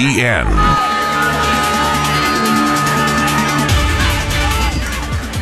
ESPN.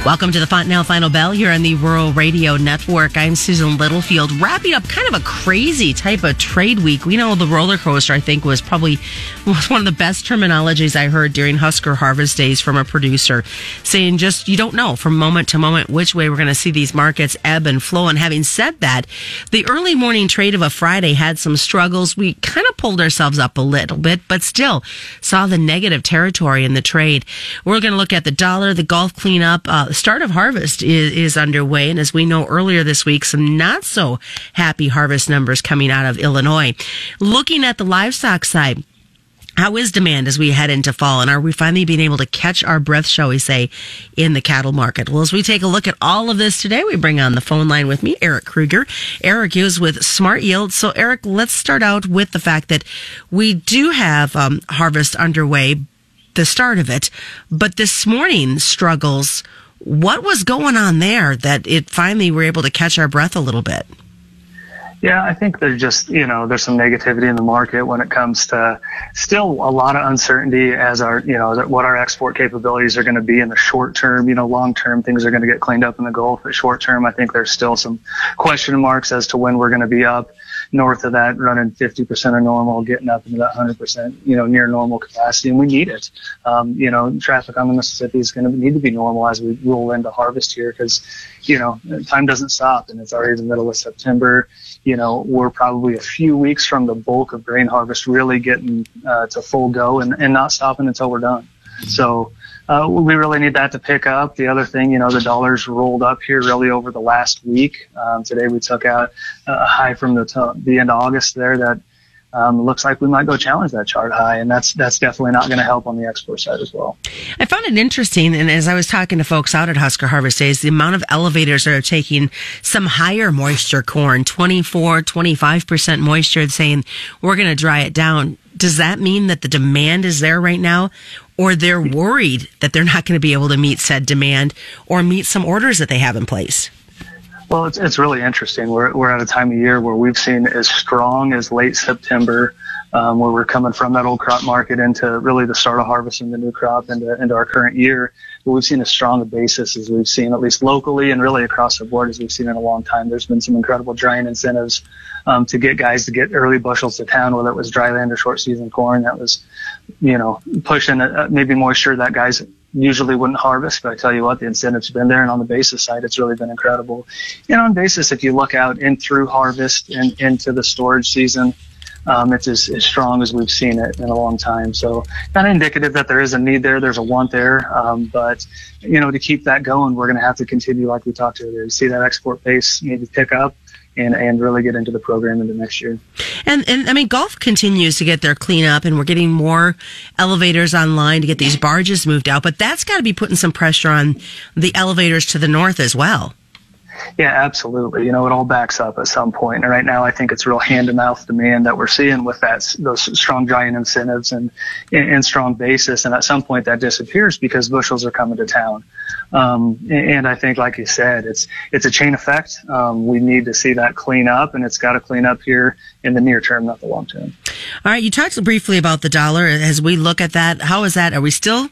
Welcome to the Fontanelle Final Bell here on the Rural Radio Network. I'm Susan Littlefield, wrapping up kind of a crazy type of trade week. We know the roller coaster, I think, was probably was one of the best terminologies I heard during Husker Harvest Days from a producer, saying just you don't know from moment to moment which way we're going to see these markets ebb and flow. And having said that, the early morning trade of a Friday had some struggles. We kind of pulled ourselves up a little bit, but still saw the negative territory in the trade. We're going to look at the dollar, the Gulf cleanup. Uh, start of harvest is, is underway. And as we know earlier this week, some not so happy harvest numbers coming out of Illinois. Looking at the livestock side, how is demand as we head into fall? And are we finally being able to catch our breath, shall we say, in the cattle market? Well, as we take a look at all of this today, we bring on the phone line with me, Eric Kruger. Eric is with SmartYield. So, Eric, let's start out with the fact that we do have um, harvest underway, the start of it, but this morning struggles what was going on there that it finally were able to catch our breath a little bit? Yeah, I think there's just, you know, there's some negativity in the market when it comes to still a lot of uncertainty as our, you know, what our export capabilities are going to be in the short term. You know, long term things are going to get cleaned up in the Gulf. But short term, I think there's still some question marks as to when we're going to be up north of that, running 50% of normal, getting up into that 100%, you know, near normal capacity. And we need it. Um, you know, traffic on the Mississippi is going to need to be normal as we roll into harvest here because, you know, time doesn't stop and it's already the middle of September. You know, we're probably a few weeks from the bulk of grain harvest really getting uh, to full go and, and not stopping until we're done. So, uh, we really need that to pick up. The other thing, you know, the dollars rolled up here really over the last week. Um, today we took out a high from the, t- the end of August there that um, looks like we might go challenge that chart high, and that's that's definitely not going to help on the export side as well. I found it interesting, and as I was talking to folks out at Husker Harvest Days, the amount of elevators that are taking some higher moisture corn, 24, 25% moisture, saying we're going to dry it down. Does that mean that the demand is there right now, or they're worried that they're not going to be able to meet said demand or meet some orders that they have in place? Well, it's, it's really interesting. We're, we're at a time of year where we've seen as strong as late September, um, where we're coming from that old crop market into really the start of harvesting the new crop into, into our current year. But we've seen as strong a basis as we've seen, at least locally and really across the board as we've seen in a long time. There's been some incredible drying incentives um, to get guys to get early bushels to town, whether it was dry land or short season corn. That was, you know, pushing uh, maybe moisture that guys usually wouldn't harvest. But I tell you what, the incentive's been there, and on the basis side, it's really been incredible. And on basis, if you look out in through harvest and into the storage season, um, it's as, as, strong as we've seen it in a long time. So kind of indicative that there is a need there. There's a want there. Um, but, you know, to keep that going, we're going to have to continue like we talked earlier. See that export pace maybe pick up and, and really get into the program into next year. And, and I mean, Gulf continues to get their cleanup and we're getting more elevators online to get these barges moved out, but that's got to be putting some pressure on the elevators to the north as well. Yeah, absolutely. You know, it all backs up at some point. And right now, I think it's real hand to mouth demand that we're seeing with that, those strong giant incentives and, and strong basis. And at some point that disappears because bushels are coming to town. Um, and I think, like you said, it's, it's a chain effect. Um, we need to see that clean up and it's got to clean up here in the near term, not the long term. All right. You talked briefly about the dollar as we look at that. How is that? Are we still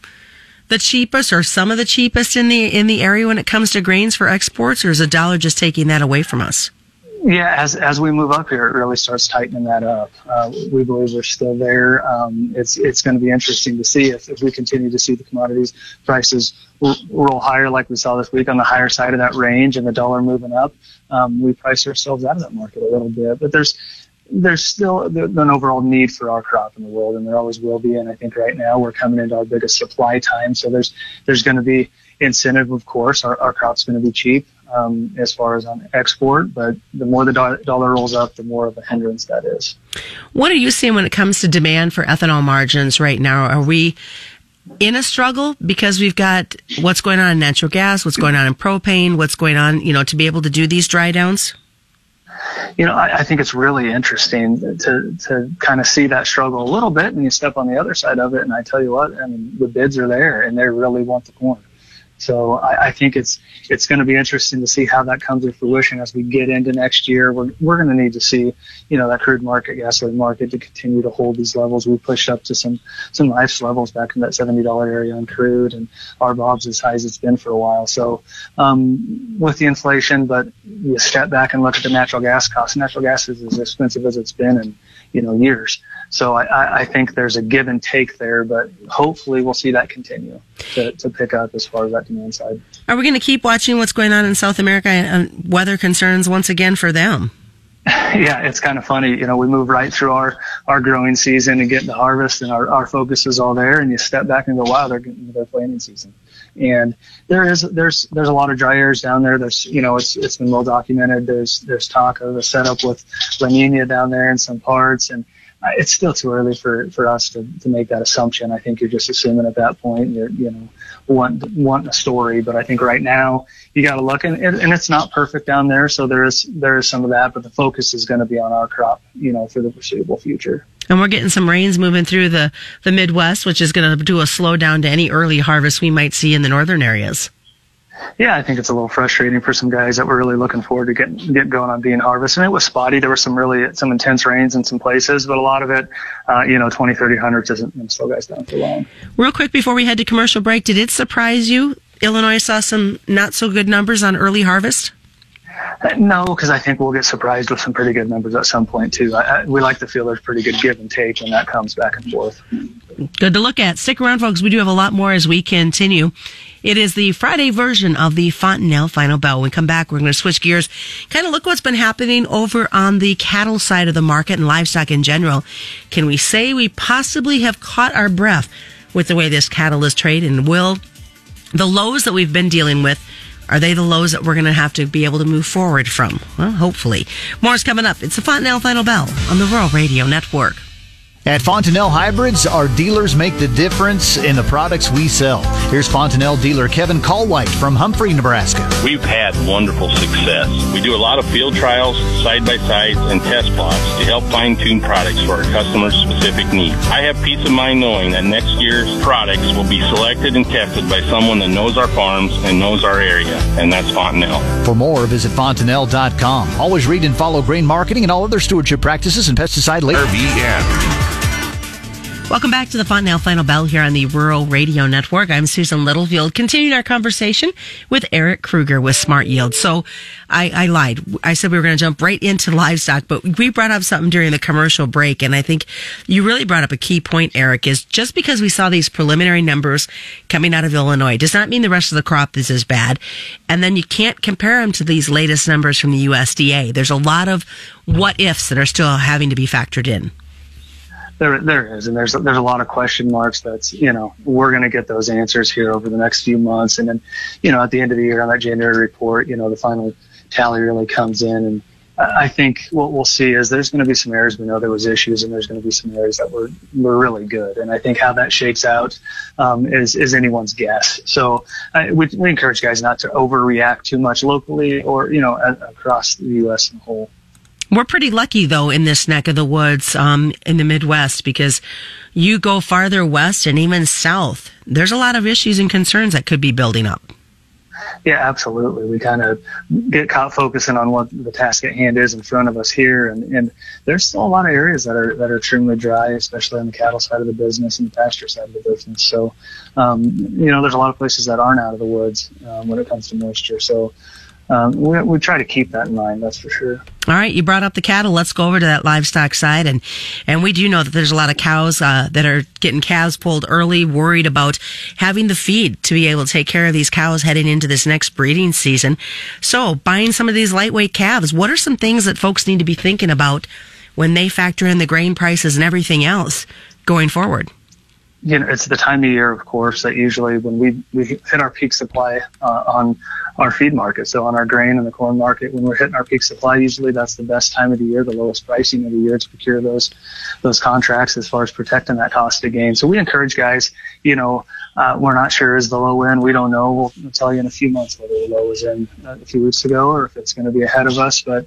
the cheapest or some of the cheapest in the in the area when it comes to grains for exports, or is a dollar just taking that away from us? Yeah, as as we move up here, it really starts tightening that up. Uh, we believe we're still there. Um, it's it's going to be interesting to see if, if we continue to see the commodities prices roll higher like we saw this week on the higher side of that range, and the dollar moving up. Um, we price ourselves out of that market a little bit, but there's there's still an overall need for our crop in the world, and there always will be. And I think right now we're coming into our biggest supply time, so there's there's going to be incentive, of course. Our, our crop's going to be cheap um, as far as on export, but the more the do- dollar rolls up, the more of a hindrance that is. What are you seeing when it comes to demand for ethanol margins right now? Are we in a struggle because we've got what's going on in natural gas, what's going on in propane, what's going on, you know, to be able to do these dry downs? You know, I, I think it's really interesting to to kind of see that struggle a little bit, and you step on the other side of it, and I tell you what, I mean, the bids are there, and they really want the corn. So I, I think it's it's going to be interesting to see how that comes to fruition as we get into next year. We're we're going to need to see you know that crude market, gasoline market to continue to hold these levels. We pushed up to some some nice levels back in that seventy dollar area on crude, and RBOB's as high as it's been for a while. So um, with the inflation, but you step back and look at the natural gas costs. Natural gas is as expensive as it's been in you know years. So I, I think there's a give and take there, but hopefully we'll see that continue to, to pick up as far as that demand side. Are we going to keep watching what's going on in South America and weather concerns once again for them? yeah, it's kind of funny. You know, we move right through our, our growing season and get the harvest and our, our focus is all there. And you step back and go, wow, they're getting into their planting season. And there is, there's, there's a lot of dry areas down there. There's, you know, it's, it's been well documented. There's, there's talk of a setup with La Nina down there in some parts. And it's still too early for, for us to, to make that assumption. I think you're just assuming at that point you're, you know, want, want a story. But I think right now you got to look and, and it's not perfect down there. So there is, there is some of that, but the focus is going to be on our crop, you know, for the foreseeable future. And we're getting some rains moving through the, the Midwest, which is going to do a slowdown to any early harvest we might see in the northern areas yeah, I think it's a little frustrating for some guys that were really looking forward to get get going on being harvest. And it was spotty. There were some really some intense rains in some places, but a lot of it, uh, you know, 20, 30 hundreds isn't going to slow guys down for long. Real quick before we head to commercial break, did it surprise you? Illinois saw some not so good numbers on early harvest. Uh, no, because I think we'll get surprised with some pretty good numbers at some point too. I, I, we like to feel there's pretty good give and take when that comes back and forth. Good to look at. Stick around, folks. We do have a lot more as we continue. It is the Friday version of the Fontanelle Final Bell. When we come back, we're going to switch gears, kind of look what's been happening over on the cattle side of the market and livestock in general. Can we say we possibly have caught our breath with the way this cattle is traded? And will the lows that we've been dealing with are they the lows that we're going to have to be able to move forward from? Well, hopefully. More is coming up. It's the Fontanelle Final Bell on the Rural Radio Network. At Fontanelle Hybrids, our dealers make the difference in the products we sell. Here's Fontanelle dealer Kevin Callwhite from Humphrey, Nebraska. We've had wonderful success. We do a lot of field trials, side by sides, and test plots to help fine tune products for our customers' specific needs. I have peace of mind knowing that next year's products will be selected and tested by someone that knows our farms and knows our area, and that's Fontanelle. For more, visit fontanelle.com. Always read and follow grain marketing and all other stewardship practices and pesticide labels. Welcome back to the Fontanelle Final Bell here on the Rural Radio Network. I'm Susan Littlefield, continuing our conversation with Eric Kruger with SmartYield. So I, I lied. I said we were going to jump right into livestock, but we brought up something during the commercial break. And I think you really brought up a key point, Eric, is just because we saw these preliminary numbers coming out of Illinois does not mean the rest of the crop is as bad. And then you can't compare them to these latest numbers from the USDA. There's a lot of what ifs that are still having to be factored in. There, there is, and there's there's a lot of question marks. That's you know we're going to get those answers here over the next few months, and then you know at the end of the year on that January report, you know the final tally really comes in, and I think what we'll see is there's going to be some areas we know there was issues, and there's going to be some areas that were were really good, and I think how that shakes out um, is is anyone's guess. So I, we, we encourage guys not to overreact too much locally or you know across the U.S. in whole. We're pretty lucky though in this neck of the woods, um, in the Midwest because you go farther west and even south, there's a lot of issues and concerns that could be building up. Yeah, absolutely. We kind of get caught focusing on what the task at hand is in front of us here, and, and there's still a lot of areas that are that are extremely dry, especially on the cattle side of the business and the pasture side of the business. So, um, you know, there's a lot of places that aren't out of the woods um, when it comes to moisture. So, um, we, we try to keep that in mind. That's for sure. All right, you brought up the cattle. Let's go over to that livestock side, and and we do know that there's a lot of cows uh, that are getting calves pulled early, worried about having the feed to be able to take care of these cows heading into this next breeding season. So, buying some of these lightweight calves. What are some things that folks need to be thinking about when they factor in the grain prices and everything else going forward? You know, it's the time of year, of course, that usually when we, we hit our peak supply uh, on our feed market. So on our grain and the corn market, when we're hitting our peak supply, usually that's the best time of the year, the lowest pricing of the year to procure those those contracts as far as protecting that cost of gain. So we encourage guys, you know, uh, we're not sure is the low end. We don't know. We'll, tell you in a few months whether the low was in uh, a few weeks ago or if it's going to be ahead of us. But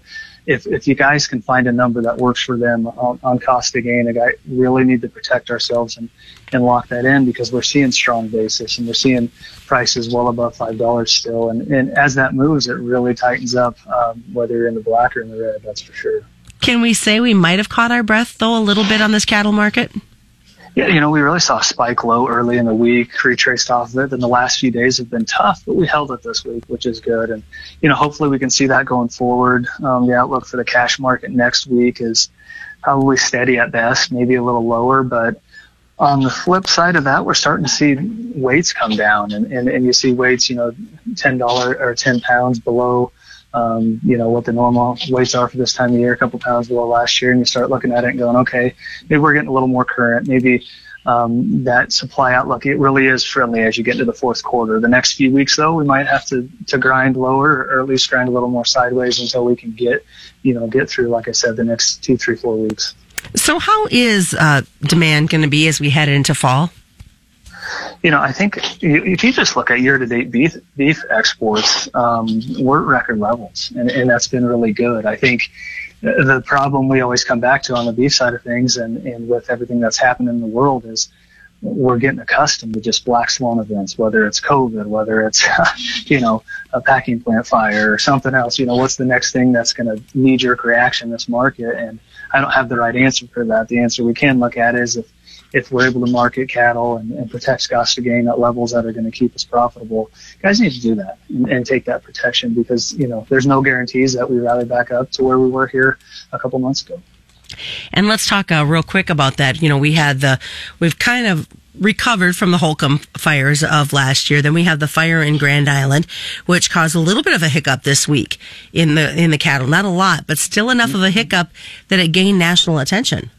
if, if you guys can find a number that works for them on, on cost of gain, I really need to protect ourselves and, and lock that in because we're seeing strong basis and we're seeing prices well above five dollars still. And, and as that moves, it really tightens up um, whether you're in the black or in the red. That's for sure. Can we say we might have caught our breath though a little bit on this cattle market? Yeah, you know, we really saw a spike low early in the week, retraced off of it. Then the last few days have been tough, but we held it this week, which is good. And, you know, hopefully we can see that going forward. Um, the outlook for the cash market next week is probably steady at best, maybe a little lower. But on the flip side of that, we're starting to see weights come down and, and, and you see weights, you know, $10 or 10 pounds below um, you know, what the normal weights are for this time of year, a couple pounds below last year, and you start looking at it and going, okay, maybe we're getting a little more current. Maybe um, that supply outlook, it really is friendly as you get into the fourth quarter. The next few weeks, though, we might have to, to grind lower or at least grind a little more sideways until we can get, you know, get through, like I said, the next two, three, four weeks. So, how is uh, demand going to be as we head into fall? You know, I think if you just look at year-to-date beef beef exports, um, we're at record levels, and, and that's been really good. I think the problem we always come back to on the beef side of things, and, and with everything that's happened in the world, is we're getting accustomed to just black swan events, whether it's COVID, whether it's, you know, a packing plant fire or something else. You know, what's the next thing that's going to knee jerk reaction in this market? And I don't have the right answer for that. The answer we can look at is if if we're able to market cattle and, and protect cost of gain at levels that are going to keep us profitable, guys need to do that and, and, take that protection because you know there's no guarantees that we rally back up to where we were here a couple months ago. And let's talk uh, real quick about that. You know, we had the we've kind of recovered from the Holcomb fires of last year. Then we have the fire in Grand Island, which caused a little bit of a hiccup this week in the in the cattle. Not a lot, but still enough of a hiccup that it gained national attention.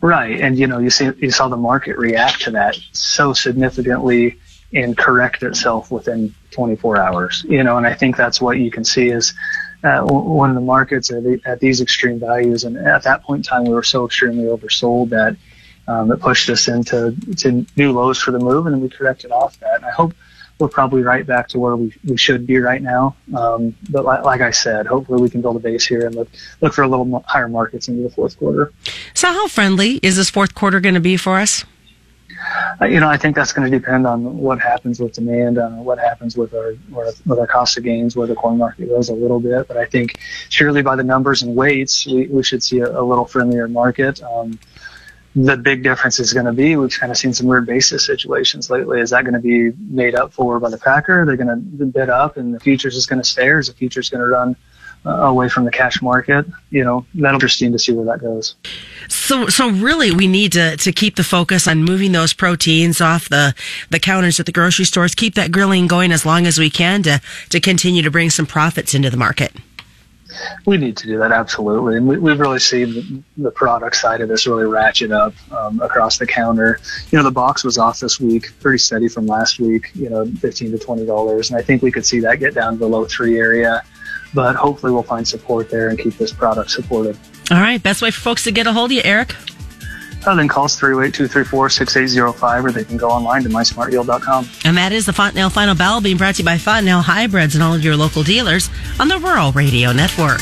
Right, and you know, you see, you saw the market react to that so significantly and correct itself within 24 hours. You know, and I think that's what you can see is uh, when the markets are at these extreme values, and at that point in time, we were so extremely oversold that um, it pushed us into to new lows for the move, and then we corrected off that. And I hope we're probably right back to where we, we should be right now. Um, but like, like, I said, hopefully we can build a base here and look look for a little higher markets into the fourth quarter. So, how friendly is this fourth quarter going to be for us? Uh, you know, I think that's going to depend on what happens with demand, uh, what happens with our with our cost of gains, where the corn market goes a little bit. But I think surely by the numbers and weights, we, we should see a, a little friendlier market. Um, the big difference is going to be we've kind of seen some weird basis situations lately. Is that going to be made up for by the packer? They're going to bid up, and the futures is going to stay, or is the futures going to run uh, away from the cash market? You know, that'll be interesting to see where that goes. So, so really, we need to to keep the focus on moving those proteins off the the counters at the grocery stores. Keep that grilling going as long as we can to to continue to bring some profits into the market. We need to do that absolutely, and we, we've really seen the, the product side of this really ratchet up um, across the counter. You know, the box was off this week, pretty steady from last week. You know, fifteen to twenty dollars, and I think we could see that get down to the low three area. But hopefully, we'll find support there and keep this product supported. All right, best way for folks to get a hold of you, Eric. Uh, then call us 308-234-6805 or they can go online to mysmartyield.com. And that is the Fontanelle Final Bell being brought to you by Fontanelle Hybrids and all of your local dealers on the Rural Radio Network.